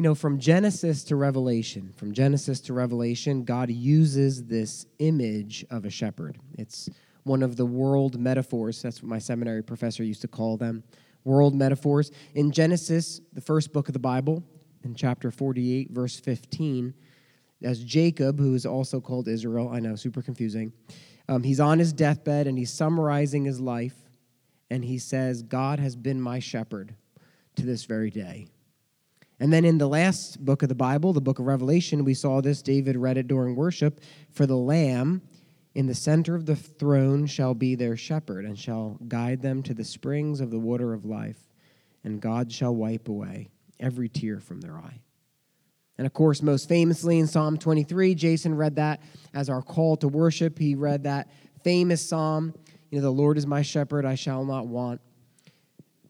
you know, from Genesis to Revelation, from Genesis to Revelation, God uses this image of a shepherd. It's one of the world metaphors. That's what my seminary professor used to call them world metaphors. In Genesis, the first book of the Bible, in chapter 48, verse 15, as Jacob, who is also called Israel, I know, super confusing, um, he's on his deathbed and he's summarizing his life, and he says, God has been my shepherd to this very day. And then in the last book of the Bible, the book of Revelation, we saw this. David read it during worship. For the Lamb in the center of the throne shall be their shepherd, and shall guide them to the springs of the water of life, and God shall wipe away every tear from their eye. And of course, most famously in Psalm 23, Jason read that as our call to worship. He read that famous psalm, you know, the Lord is my shepherd, I shall not want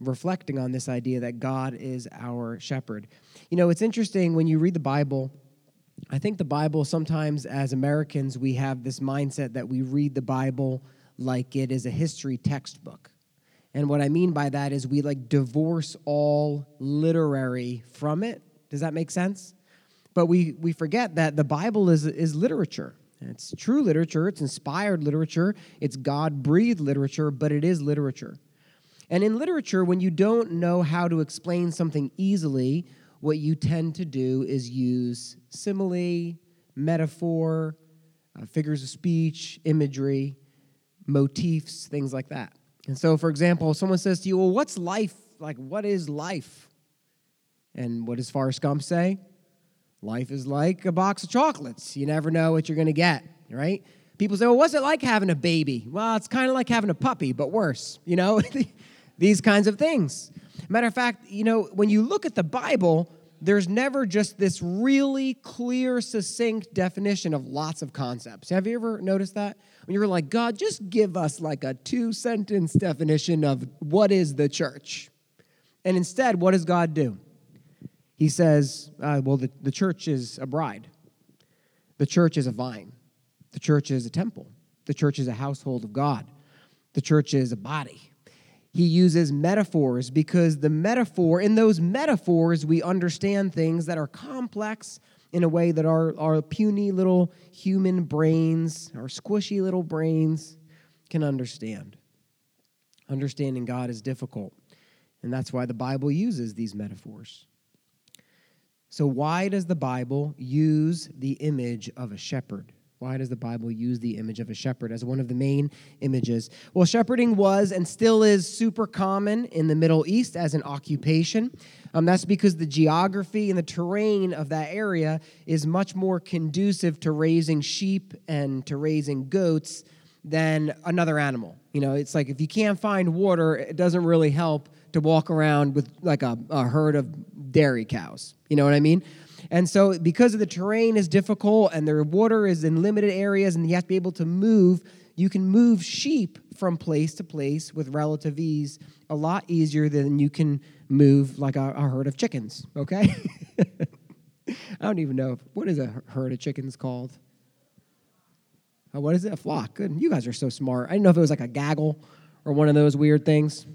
reflecting on this idea that God is our shepherd. You know, it's interesting when you read the Bible. I think the Bible, sometimes as Americans, we have this mindset that we read the Bible like it is a history textbook. And what I mean by that is we like divorce all literary from it. Does that make sense? But we, we forget that the Bible is, is literature. It's true literature, it's inspired literature, it's God breathed literature, but it is literature. And in literature, when you don't know how to explain something easily, what you tend to do is use simile, metaphor, uh, figures of speech, imagery, motifs, things like that. And so, for example, someone says to you, Well, what's life? Like, what is life? And what does Forrest Gump say? Life is like a box of chocolates. You never know what you're going to get, right? People say, Well, what's it like having a baby? Well, it's kind of like having a puppy, but worse, you know? these kinds of things. Matter of fact, you know, when you look at the Bible, there's never just this really clear, succinct definition of lots of concepts. Have you ever noticed that? When you were like, God, just give us like a two sentence definition of what is the church. And instead, what does God do? He says, uh, well, the, the church is a bride, the church is a vine, the church is a temple, the church is a household of God, the church is a body he uses metaphors because the metaphor, in those metaphors, we understand things that are complex in a way that our, our puny little human brains, our squishy little brains, can understand. Understanding God is difficult, and that's why the Bible uses these metaphors. So, why does the Bible use the image of a shepherd? Why does the Bible use the image of a shepherd as one of the main images? Well, shepherding was and still is super common in the Middle East as an occupation. Um, that's because the geography and the terrain of that area is much more conducive to raising sheep and to raising goats than another animal. You know, it's like if you can't find water, it doesn't really help to walk around with like a, a herd of dairy cows. You know what I mean? And so, because of the terrain is difficult and the water is in limited areas and you have to be able to move, you can move sheep from place to place with relative ease a lot easier than you can move like a, a herd of chickens, okay? I don't even know. What is a herd of chickens called? Oh, what is it? A flock. Good. You guys are so smart. I didn't know if it was like a gaggle or one of those weird things.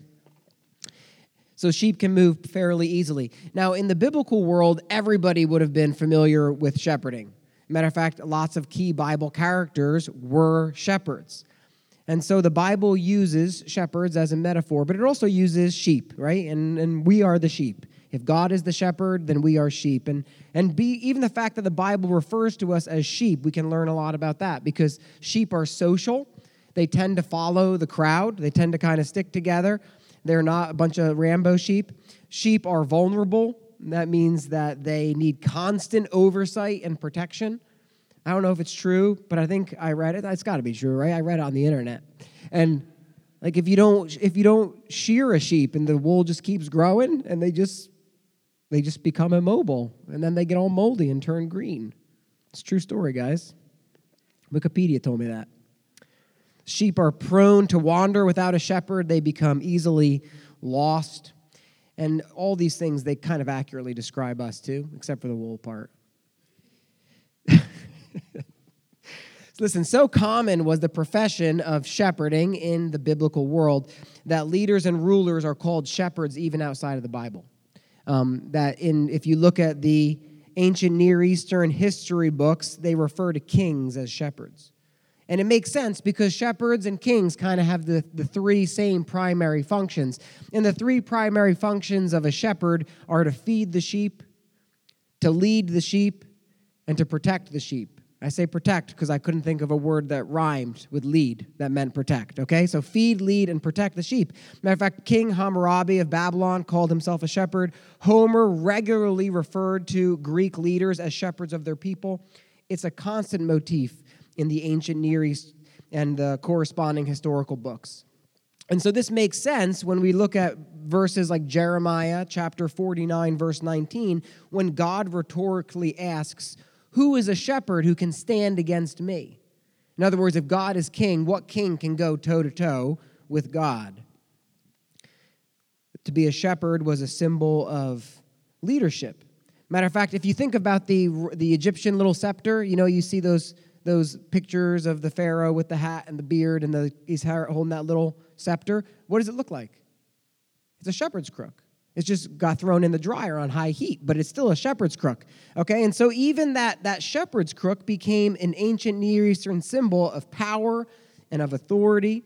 So sheep can move fairly easily. Now, in the biblical world, everybody would have been familiar with shepherding. Matter of fact, lots of key Bible characters were shepherds. And so the Bible uses shepherds as a metaphor, but it also uses sheep, right? And, and we are the sheep. If God is the shepherd, then we are sheep. And, and be, even the fact that the Bible refers to us as sheep, we can learn a lot about that because sheep are social. They tend to follow the crowd, they tend to kind of stick together. They're not a bunch of Rambo sheep. Sheep are vulnerable. That means that they need constant oversight and protection. I don't know if it's true, but I think I read it. It's got to be true, right? I read it on the internet. And like if you don't if you don't shear a sheep and the wool just keeps growing and they just they just become immobile and then they get all moldy and turn green. It's true story, guys. Wikipedia told me that. Sheep are prone to wander without a shepherd, they become easily lost. And all these things they kind of accurately describe us too, except for the wool part. Listen, so common was the profession of shepherding in the biblical world that leaders and rulers are called shepherds even outside of the Bible. Um, that in, if you look at the ancient Near Eastern history books, they refer to kings as shepherds. And it makes sense because shepherds and kings kind of have the, the three same primary functions. And the three primary functions of a shepherd are to feed the sheep, to lead the sheep, and to protect the sheep. I say protect because I couldn't think of a word that rhymed with lead that meant protect. Okay, so feed, lead, and protect the sheep. Matter of fact, King Hammurabi of Babylon called himself a shepherd. Homer regularly referred to Greek leaders as shepherds of their people. It's a constant motif in the ancient Near East and the corresponding historical books. And so this makes sense when we look at verses like Jeremiah chapter 49, verse 19, when God rhetorically asks, Who is a shepherd who can stand against me? In other words, if God is king, what king can go toe to toe with God? To be a shepherd was a symbol of leadership. Matter of fact, if you think about the, the Egyptian little scepter, you know, you see those those pictures of the Pharaoh with the hat and the beard and the, he's holding that little scepter. What does it look like? It's a shepherd's crook. It's just got thrown in the dryer on high heat, but it's still a shepherd's crook. Okay, and so even that, that shepherd's crook became an ancient Near Eastern symbol of power and of authority.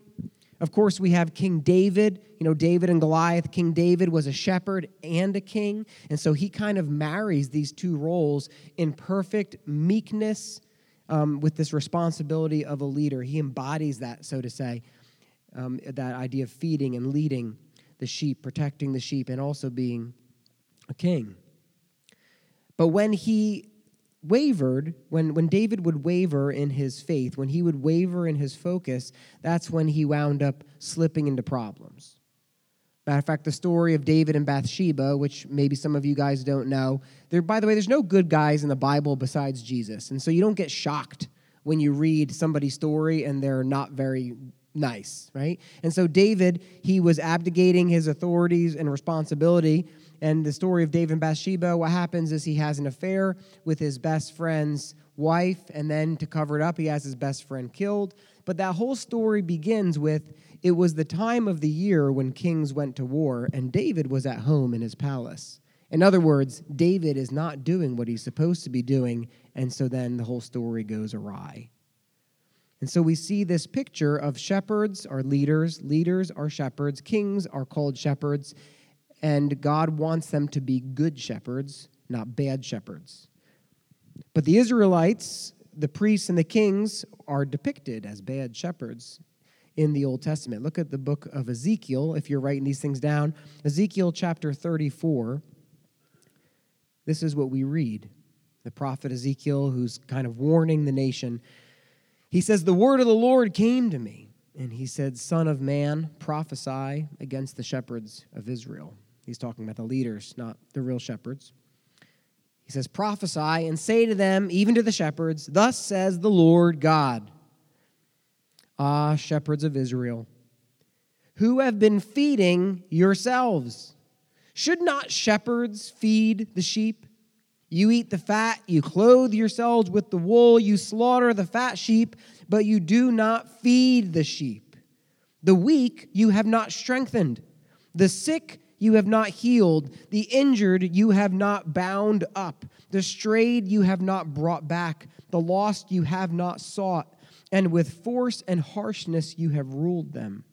Of course, we have King David. You know, David and Goliath. King David was a shepherd and a king. And so he kind of marries these two roles in perfect meekness um, with this responsibility of a leader. He embodies that, so to say, um, that idea of feeding and leading the sheep, protecting the sheep, and also being a king. But when he wavered, when, when David would waver in his faith, when he would waver in his focus, that's when he wound up slipping into problems. Matter of fact, the story of David and Bathsheba, which maybe some of you guys don't know, there, by the way, there's no good guys in the Bible besides Jesus. And so you don't get shocked when you read somebody's story and they're not very nice, right? And so David, he was abdicating his authorities and responsibility. And the story of David and Bathsheba, what happens is he has an affair with his best friend's wife, and then to cover it up, he has his best friend killed. But that whole story begins with it was the time of the year when kings went to war, and David was at home in his palace. In other words, David is not doing what he's supposed to be doing, and so then the whole story goes awry. And so we see this picture of shepherds are leaders, leaders are shepherds, kings are called shepherds, and God wants them to be good shepherds, not bad shepherds. But the Israelites, the priests and the kings, are depicted as bad shepherds in the Old Testament. Look at the book of Ezekiel if you're writing these things down. Ezekiel chapter 34. This is what we read. The prophet Ezekiel, who's kind of warning the nation, he says, The word of the Lord came to me. And he said, Son of man, prophesy against the shepherds of Israel. He's talking about the leaders, not the real shepherds. He says, Prophesy and say to them, even to the shepherds, Thus says the Lord God. Ah, shepherds of Israel, who have been feeding yourselves. Should not shepherds feed the sheep? You eat the fat, you clothe yourselves with the wool, you slaughter the fat sheep, but you do not feed the sheep. The weak you have not strengthened, the sick you have not healed, the injured you have not bound up, the strayed you have not brought back, the lost you have not sought and with force and harshness you have ruled them.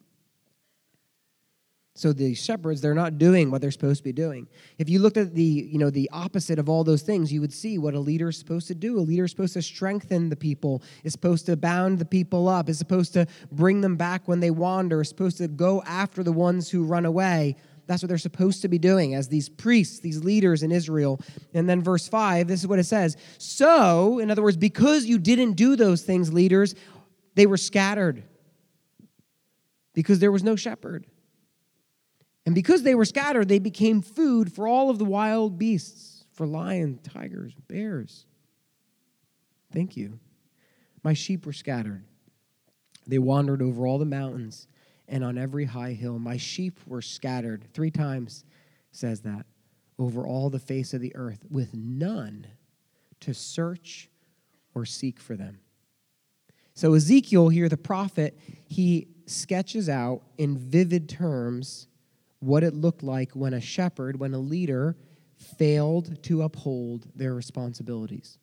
So the shepherds, they're not doing what they're supposed to be doing. If you looked at the, you know, the opposite of all those things, you would see what a leader is supposed to do. A leader is supposed to strengthen the people, is supposed to bound the people up, is supposed to bring them back when they wander, is supposed to go after the ones who run away. That's what they're supposed to be doing as these priests, these leaders in Israel. And then verse 5, this is what it says. So, in other words, because you didn't do those things, leaders, they were scattered because there was no shepherd. And because they were scattered, they became food for all of the wild beasts, for lions, tigers, bears. Thank you. My sheep were scattered. They wandered over all the mountains and on every high hill. My sheep were scattered. Three times says that. Over all the face of the earth, with none to search or seek for them. So, Ezekiel here, the prophet, he sketches out in vivid terms what it looked like when a shepherd, when a leader failed to uphold their responsibilities.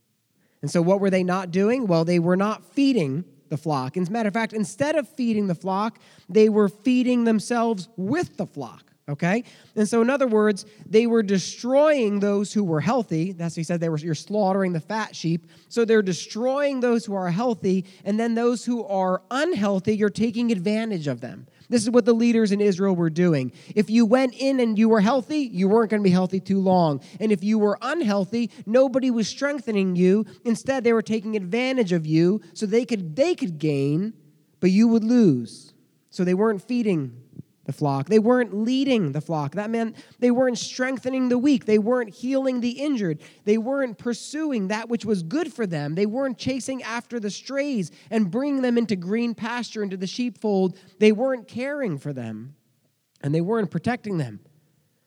And so, what were they not doing? Well, they were not feeding the flock. As a matter of fact, instead of feeding the flock, they were feeding themselves with the flock. Okay? And so, in other words, they were destroying those who were healthy. That's what he said. They were, you're slaughtering the fat sheep. So they're destroying those who are healthy, and then those who are unhealthy, you're taking advantage of them. This is what the leaders in Israel were doing. If you went in and you were healthy, you weren't going to be healthy too long. And if you were unhealthy, nobody was strengthening you. Instead, they were taking advantage of you so they could they could gain, but you would lose. So they weren't feeding the flock. They weren't leading the flock. That meant they weren't strengthening the weak. They weren't healing the injured. They weren't pursuing that which was good for them. They weren't chasing after the strays and bringing them into green pasture, into the sheepfold. They weren't caring for them and they weren't protecting them.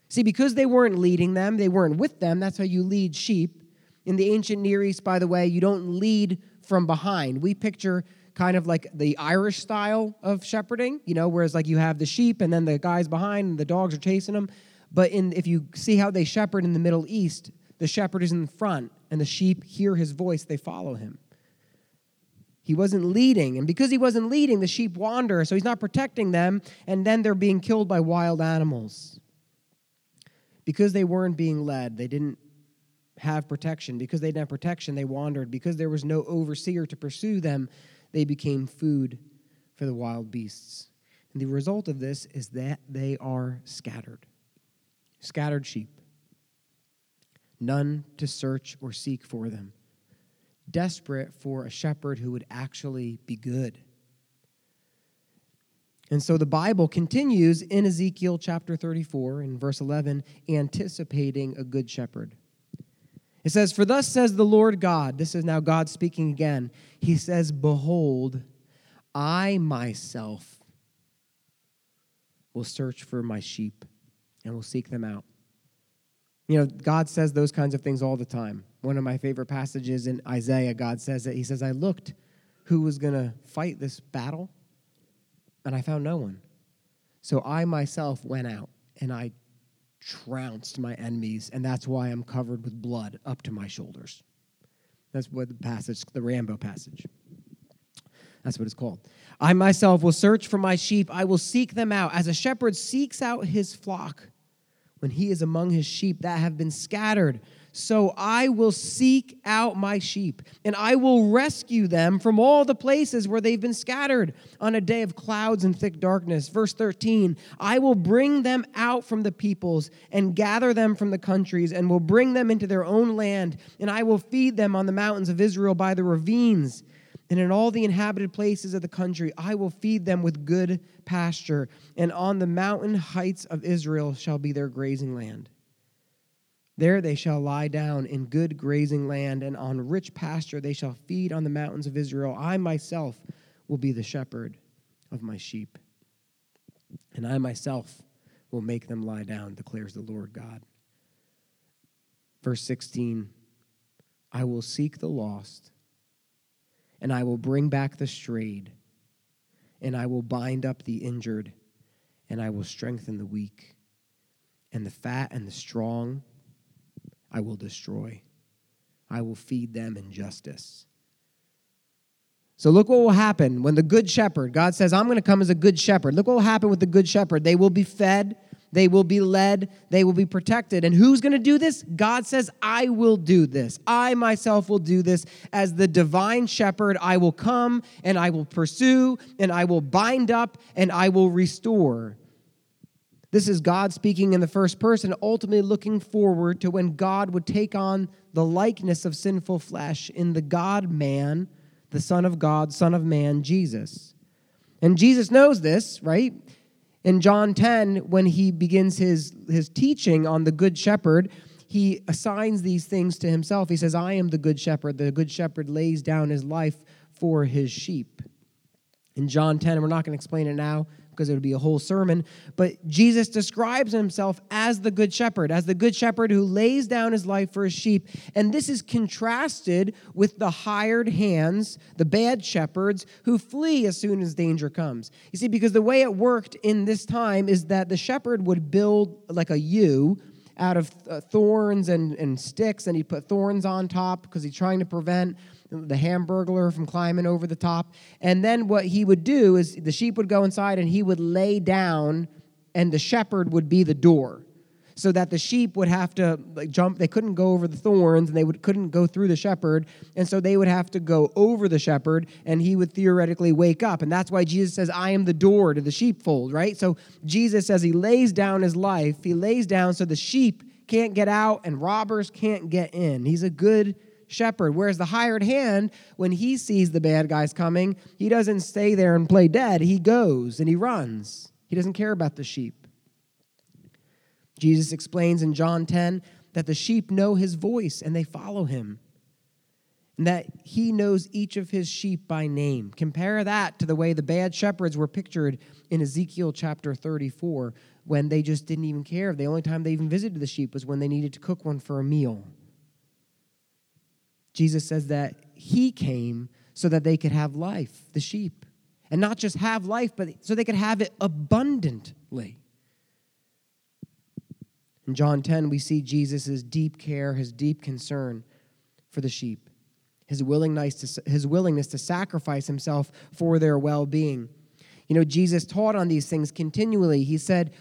See, because they weren't leading them, they weren't with them, that's how you lead sheep. In the ancient Near East, by the way, you don't lead from behind. We picture kind of like the Irish style of shepherding, you know, whereas like you have the sheep and then the guys behind and the dogs are chasing them. But in if you see how they shepherd in the Middle East, the shepherd is in front and the sheep hear his voice, they follow him. He wasn't leading, and because he wasn't leading, the sheep wander, so he's not protecting them, and then they're being killed by wild animals. Because they weren't being led, they didn't have protection. Because they didn't have protection, they wandered. Because there was no overseer to pursue them, they became food for the wild beasts. And the result of this is that they are scattered. Scattered sheep. None to search or seek for them. Desperate for a shepherd who would actually be good. And so the Bible continues in Ezekiel chapter 34 in verse 11, anticipating a good shepherd. It says, For thus says the Lord God, this is now God speaking again. He says, Behold, I myself will search for my sheep and will seek them out. You know, God says those kinds of things all the time. One of my favorite passages in Isaiah, God says that He says, I looked who was going to fight this battle, and I found no one. So I myself went out and I trounced my enemies, and that's why I'm covered with blood up to my shoulders. That's what the passage, the Rambo passage. That's what it's called. I myself will search for my sheep. I will seek them out. As a shepherd seeks out his flock when he is among his sheep that have been scattered so I will seek out my sheep, and I will rescue them from all the places where they've been scattered on a day of clouds and thick darkness. Verse 13 I will bring them out from the peoples and gather them from the countries, and will bring them into their own land, and I will feed them on the mountains of Israel by the ravines. And in all the inhabited places of the country, I will feed them with good pasture, and on the mountain heights of Israel shall be their grazing land. There they shall lie down in good grazing land, and on rich pasture they shall feed on the mountains of Israel. I myself will be the shepherd of my sheep, and I myself will make them lie down, declares the Lord God. Verse 16 I will seek the lost, and I will bring back the strayed, and I will bind up the injured, and I will strengthen the weak, and the fat and the strong I will destroy. I will feed them in justice. So look what will happen when the good shepherd, God says, I'm going to come as a good shepherd. Look what will happen with the good shepherd. They will be fed, they will be led, they will be protected. And who's going to do this? God says, I will do this. I myself will do this. As the divine shepherd, I will come and I will pursue and I will bind up and I will restore. This is God speaking in the first person, ultimately looking forward to when God would take on the likeness of sinful flesh in the God man, the Son of God, Son of Man, Jesus. And Jesus knows this, right? In John 10, when he begins his, his teaching on the Good Shepherd, he assigns these things to himself. He says, I am the Good Shepherd. The Good Shepherd lays down his life for his sheep. In John 10, we're not going to explain it now because it would be a whole sermon. But Jesus describes himself as the good shepherd, as the good shepherd who lays down his life for his sheep. And this is contrasted with the hired hands, the bad shepherds, who flee as soon as danger comes. You see, because the way it worked in this time is that the shepherd would build like a U out of uh, thorns and, and sticks, and he'd put thorns on top because he's trying to prevent the hamburglar from climbing over the top. And then what he would do is the sheep would go inside and he would lay down, and the shepherd would be the door. So that the sheep would have to like jump they couldn't go over the thorns and they would, couldn't go through the shepherd. And so they would have to go over the shepherd and he would theoretically wake up. And that's why jesus says i am the door to the sheepfold right? So jesus says he lays down his life. He lays down so the sheep can't get out and robbers can't get in. He's a good shepherd whereas the hired hand when he sees the bad guys coming he doesn't stay there and play dead he goes and he runs he doesn't care about the sheep Jesus explains in John 10 that the sheep know his voice and they follow him, and that he knows each of his sheep by name. Compare that to the way the bad shepherds were pictured in Ezekiel chapter 34 when they just didn't even care. The only time they even visited the sheep was when they needed to cook one for a meal. Jesus says that he came so that they could have life, the sheep. And not just have life, but so they could have it abundantly. In John 10, we see Jesus' deep care, his deep concern for the sheep, his willingness to, his willingness to sacrifice himself for their well being. You know, Jesus taught on these things continually. He said,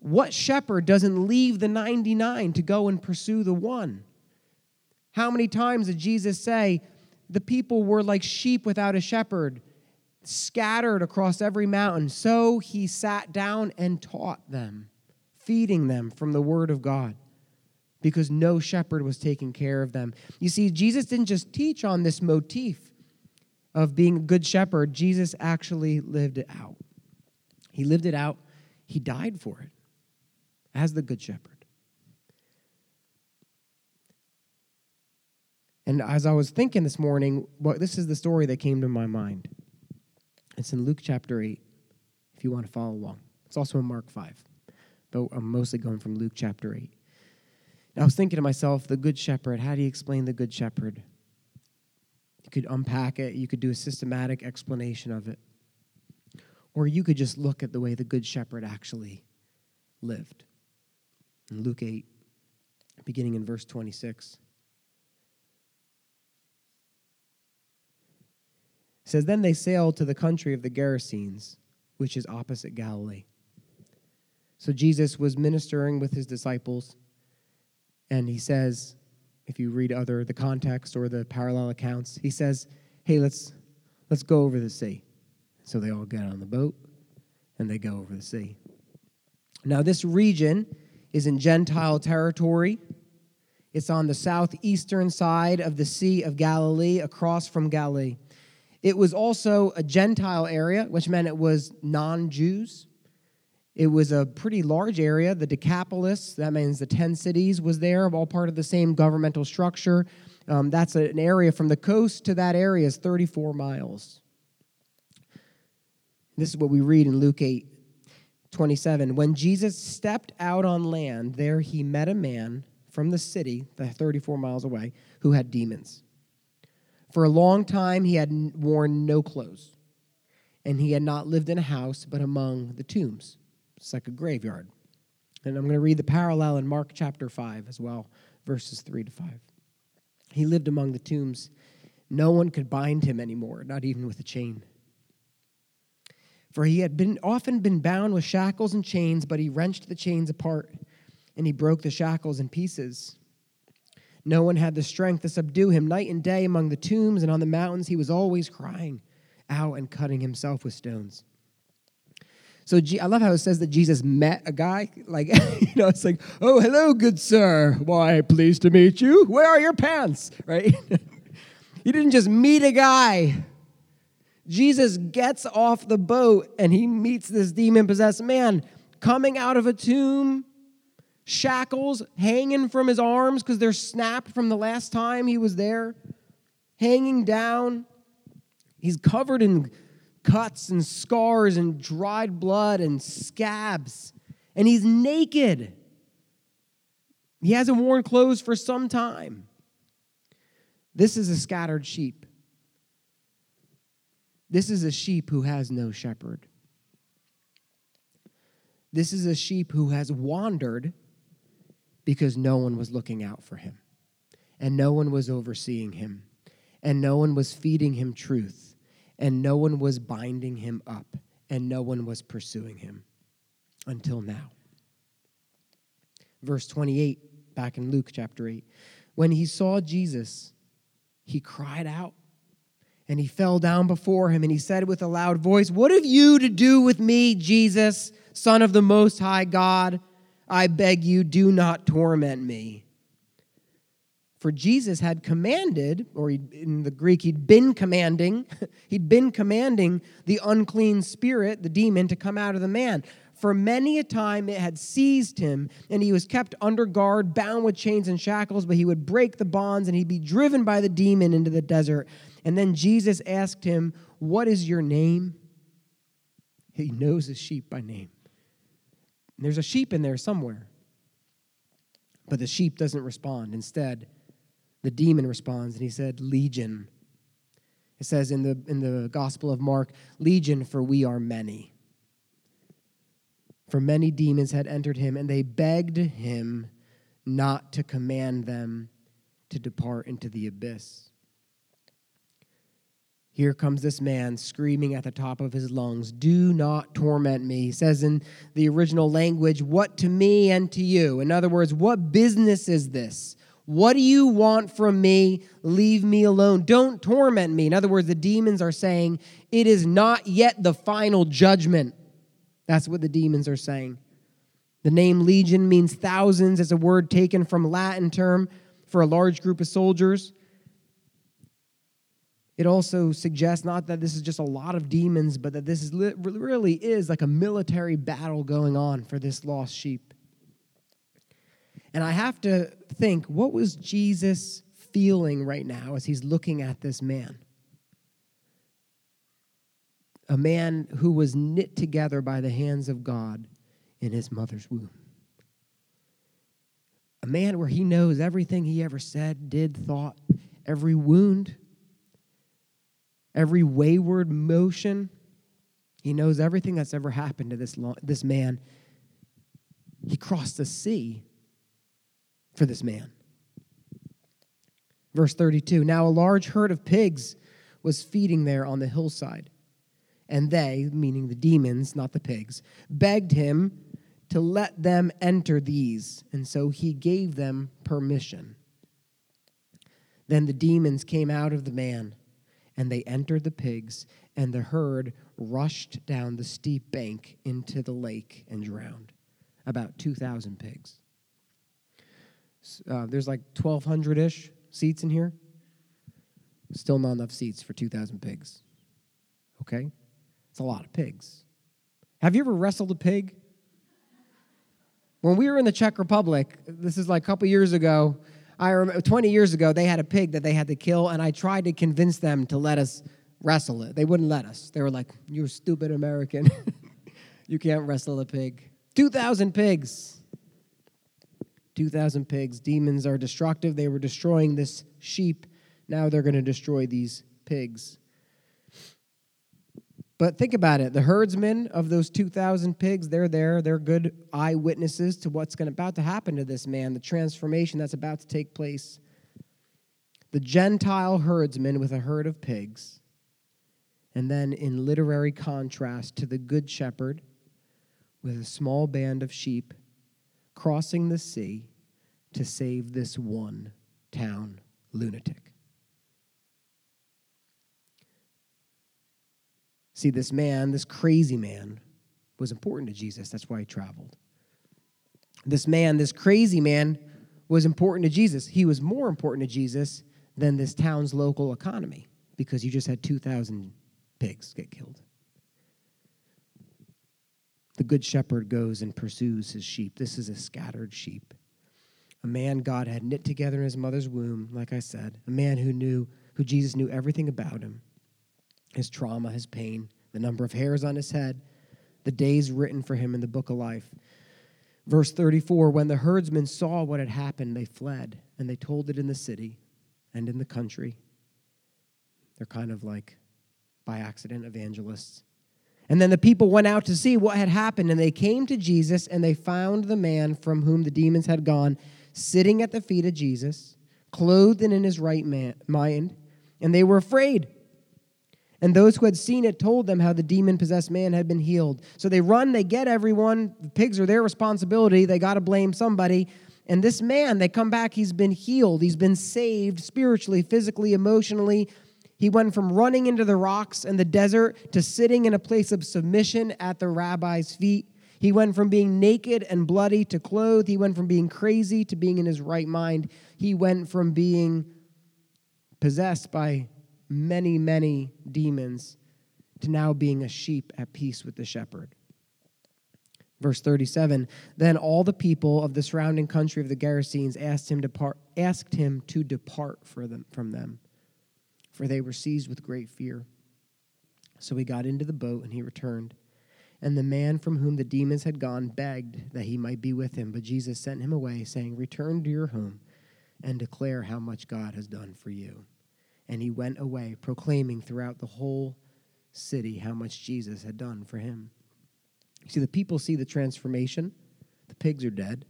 What shepherd doesn't leave the 99 to go and pursue the one? How many times did Jesus say, The people were like sheep without a shepherd, scattered across every mountain? So he sat down and taught them feeding them from the Word of God because no shepherd was taking care of them. You see, Jesus didn't just teach on this motif of being a good shepherd, Jesus actually lived it out. He lived it out, He died for it as the good shepherd. And as I was thinking this morning, well, this is the story that came to my mind. It's in Luke chapter 8, if you want to follow along. It's also in Mark 5 but I'm mostly going from Luke chapter 8. And I was thinking to myself, the Good Shepherd, how do you explain the Good Shepherd? You could unpack it, you could do a systematic explanation of it. Or you could just look at the way the Good Shepherd actually lived. In Luke 8, beginning in verse 26. It says, Then they sailed to the country of the Gerasenes, which is opposite Galilee. So Jesus was ministering with his disciples, and he says, if you read other the context or the parallel accounts, he says, "Hey, let's let's go over the sea." So they all get on the boat and they go over the sea. Now this region is in Gentile territory. It's on the southeastern side of the Sea of Galilee, across from Galilee. It was also a Gentile area, which meant it was non Jews. It was a pretty large area. The Decapolis, that means the 10 cities, was there, all part of the same governmental structure. Um, that's an area from the coast to that area is 34 miles. This is what we read in Luke 8 27. When Jesus stepped out on land, there he met a man from the city, the 34 miles away, who had demons. For a long time, he had worn no clothes, and he had not lived in a house, but among the tombs. It's like a graveyard. And I'm going to read the parallel in Mark chapter 5 as well, verses 3 to 5. He lived among the tombs. No one could bind him anymore, not even with a chain. For he had been often been bound with shackles and chains, but he wrenched the chains apart and he broke the shackles in pieces. No one had the strength to subdue him. Night and day among the tombs and on the mountains, he was always crying out and cutting himself with stones. So I love how it says that Jesus met a guy. Like, you know, it's like, oh, hello, good sir. Why, pleased to meet you. Where are your pants? Right? he didn't just meet a guy. Jesus gets off the boat and he meets this demon possessed man coming out of a tomb, shackles hanging from his arms because they're snapped from the last time he was there, hanging down. He's covered in cuts and scars and dried blood and scabs. And he's naked. He hasn't worn clothes for some time. This is a scattered sheep. This is a sheep who has no shepherd. This is a sheep who has wandered because no one was looking out for him, and no one was overseeing him, and no one was feeding him truth, and no one was binding him up, and no one was pursuing him until now. Verse 28, back in Luke chapter 8. When he saw Jesus, he cried out and he fell down before him and he said with a loud voice, What have you to do with me, Jesus, Son of the Most High God? I beg you, do not torment me. For Jesus had commanded, or in the Greek, he'd been commanding, he'd been commanding the unclean spirit, the demon, to come out of the man. For many a time it had seized him, and he was kept under guard, bound with chains and shackles, but he would break the bonds and he'd be driven by the demon into the desert. And then Jesus asked him, What is your name? He knows his sheep by name. There's a sheep in there somewhere. But the sheep doesn't respond. Instead, the demon responds and he said, Legion. It says in the, in the Gospel of Mark, Legion, for we are many for many demons had entered him, and they begged him not to command them to depart into the abyss. Here comes this man screaming at the top of his lungs, Do not torment me. He says in the original language, What to me and to you? In other words, what business is this? What do you want from me? Leave me alone. Don't torment me. In other words, the demons are saying, It is not yet the final judgment. That's what the demons are saying. The name legion means thousands. It's a word taken from Latin term for a large group of soldiers. It also suggests not that this is just a lot of demons, but that this is really is like a military battle going on for this lost sheep. And I have to think, what was Jesus feeling right now as he's looking at this man? a man who was knit together by the hands of God in his mother's womb. A man where he knows everything he ever said, did, thought, every wound, every wayward motion. He knows everything that's ever happened to this, lo- this man. He crossed the sea for this man. Verse 32 Now a large herd of pigs was feeding there on the hillside and they, meaning the demons, not the pigs, begged him to let them enter these, and so he gave them permission. Then the demons came out of the man, and they entered the pigs, and the herd rushed down the steep bank into the lake and drowned. About 2,000 pigs. Uh, there's like 1,200 ish seats in here. Still not enough seats for 2,000 pigs. Okay? It's a lot of pigs. Have you ever wrestled a pig? When we were in the Czech Republic, this is like a couple years ago, I remember 20 years ago, they had a pig that they had to kill, and I tried to convince them to let us wrestle it. They wouldn't let us. They were like, You're stupid American. you can't wrestle a pig. 2,000 pigs. 2,000 pigs. Demons are destructive. They were destroying this sheep. Now they're going to destroy these pigs. But think about it. The herdsmen of those 2,000 pigs, they're there. They're good eyewitnesses to what's going about to happen to this man, the transformation that's about to take place. The Gentile herdsman with a herd of pigs. And then, in literary contrast to the good shepherd with a small band of sheep crossing the sea to save this one town lunatic. See, this man, this crazy man, was important to Jesus. That's why he traveled. This man, this crazy man, was important to Jesus. He was more important to Jesus than this town's local economy because you just had 2,000 pigs get killed. The good shepherd goes and pursues his sheep. This is a scattered sheep. A man God had knit together in his mother's womb, like I said, a man who knew, who Jesus knew everything about him his trauma, his pain, the number of hairs on his head, the days written for him in the book of life. Verse 34 When the herdsmen saw what had happened, they fled, and they told it in the city and in the country. They're kind of like by accident evangelists. And then the people went out to see what had happened, and they came to Jesus, and they found the man from whom the demons had gone sitting at the feet of Jesus, clothed and in his right man, mind, and they were afraid. And those who had seen it told them how the demon possessed man had been healed. So they run, they get everyone. The pigs are their responsibility. They got to blame somebody. And this man, they come back, he's been healed. He's been saved spiritually, physically, emotionally. He went from running into the rocks and the desert to sitting in a place of submission at the rabbi's feet. He went from being naked and bloody to clothed. He went from being crazy to being in his right mind. He went from being possessed by many, many demons to now being a sheep at peace with the shepherd. Verse 37 Then all the people of the surrounding country of the Gerasenes asked him, depart, asked him to depart them, from them, for they were seized with great fear. So he got into the boat and he returned. And the man from whom the demons had gone begged that he might be with him. But Jesus sent him away, saying, Return to your home and declare how much God has done for you. And he went away, proclaiming throughout the whole city how much Jesus had done for him. You see, the people see the transformation. The pigs are dead,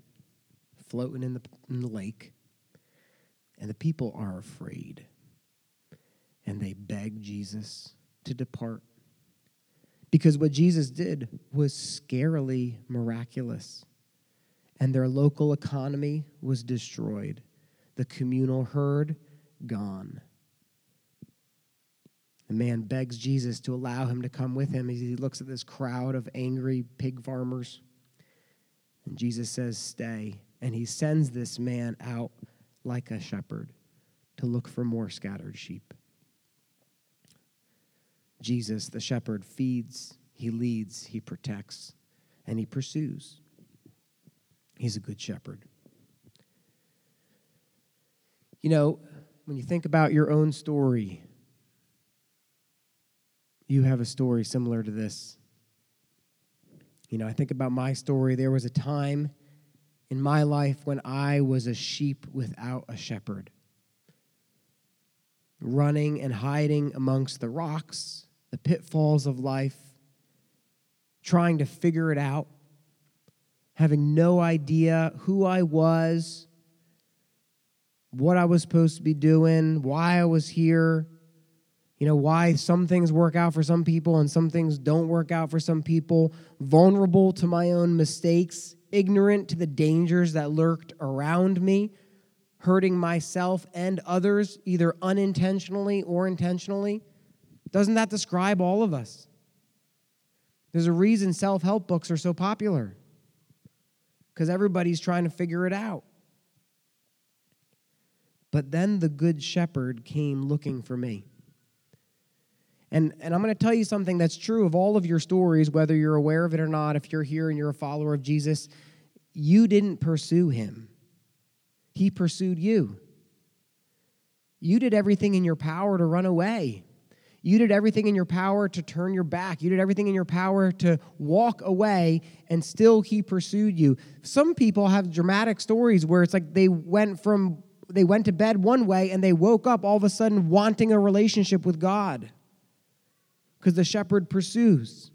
floating in the, in the lake. And the people are afraid. And they beg Jesus to depart. Because what Jesus did was scarily miraculous. And their local economy was destroyed, the communal herd gone. The man begs Jesus to allow him to come with him as he looks at this crowd of angry pig farmers. And Jesus says, Stay. And he sends this man out like a shepherd to look for more scattered sheep. Jesus, the shepherd, feeds, he leads, he protects, and he pursues. He's a good shepherd. You know, when you think about your own story, you have a story similar to this. You know, I think about my story. There was a time in my life when I was a sheep without a shepherd, running and hiding amongst the rocks, the pitfalls of life, trying to figure it out, having no idea who I was, what I was supposed to be doing, why I was here you know, why some things work out for some people and some things don't work out for some people, vulnerable to my own mistakes, ignorant to the dangers that lurked around me, hurting myself and others, either unintentionally or intentionally. Doesn't that describe all of us? There's a reason self help books are so popular because everybody's trying to figure it out. But then the Good Shepherd came looking for me. And, and I'm going to tell you something that's true of all of your stories, whether you're aware of it or not. If you're here and you're a follower of Jesus, you didn't pursue him, he pursued you. You did everything in your power to run away. You did everything in your power to turn your back. You did everything in your power to walk away, and still he pursued you. Some people have dramatic stories where it's like they went from they went to bed one way and they woke up all of a sudden wanting a relationship with God because the shepherd pursues.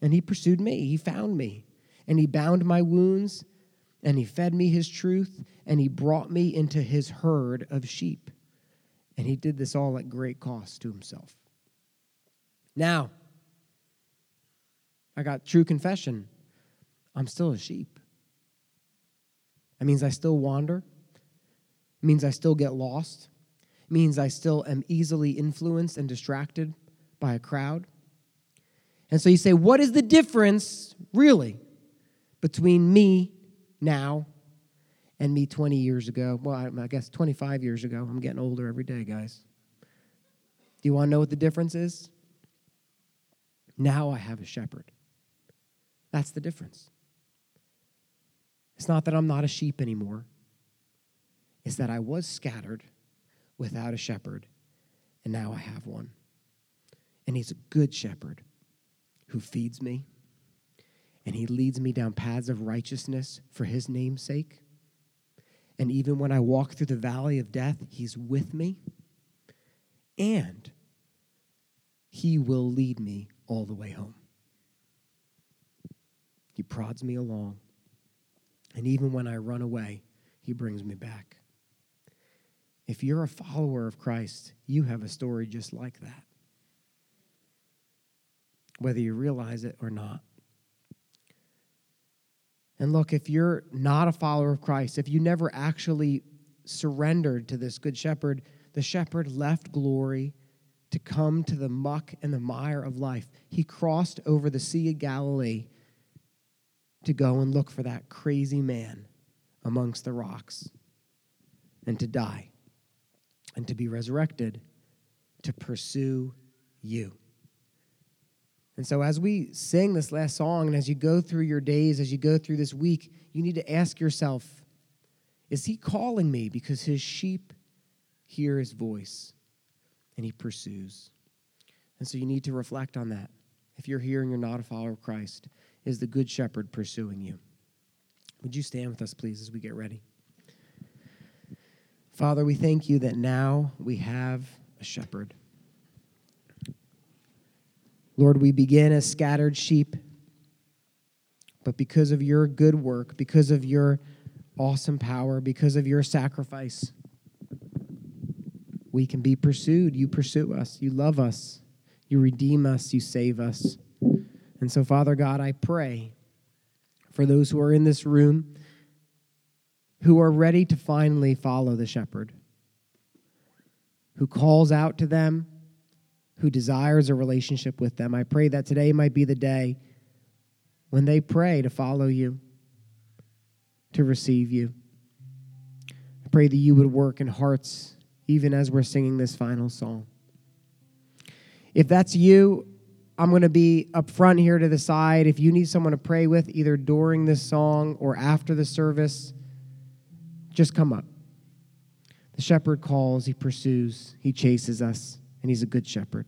And he pursued me, he found me, and he bound my wounds, and he fed me his truth, and he brought me into his herd of sheep. And he did this all at great cost to himself. Now, I got true confession. I'm still a sheep. That means I still wander. It means I still get lost. It means I still am easily influenced and distracted by a crowd. And so you say, what is the difference, really, between me now and me 20 years ago? Well, I guess 25 years ago. I'm getting older every day, guys. Do you want to know what the difference is? Now I have a shepherd. That's the difference. It's not that I'm not a sheep anymore, it's that I was scattered without a shepherd, and now I have one. And he's a good shepherd who feeds me, and he leads me down paths of righteousness for his name's sake. And even when I walk through the valley of death, he's with me. And he will lead me all the way home. He prods me along. And even when I run away, He brings me back. If you're a follower of Christ, you have a story just like that, whether you realize it or not. And look, if you're not a follower of Christ, if you never actually surrendered to this good shepherd, the shepherd left glory to come to the muck and the mire of life. He crossed over the Sea of Galilee to go and look for that crazy man amongst the rocks and to die and to be resurrected to pursue you. And so, as we sing this last song, and as you go through your days, as you go through this week, you need to ask yourself Is he calling me because his sheep hear his voice and he pursues? And so, you need to reflect on that. If you're here and you're not a follower of Christ, is the Good Shepherd pursuing you? Would you stand with us, please, as we get ready? Father, we thank you that now we have a shepherd. Lord, we begin as scattered sheep, but because of your good work, because of your awesome power, because of your sacrifice, we can be pursued. You pursue us, you love us, you redeem us, you save us. And so, Father God, I pray for those who are in this room who are ready to finally follow the shepherd, who calls out to them who desires a relationship with them. I pray that today might be the day when they pray to follow you, to receive you. I pray that you would work in hearts even as we're singing this final song. If that's you, I'm going to be up front here to the side. If you need someone to pray with, either during this song or after the service, just come up. The shepherd calls, he pursues, he chases us and he's a good shepherd.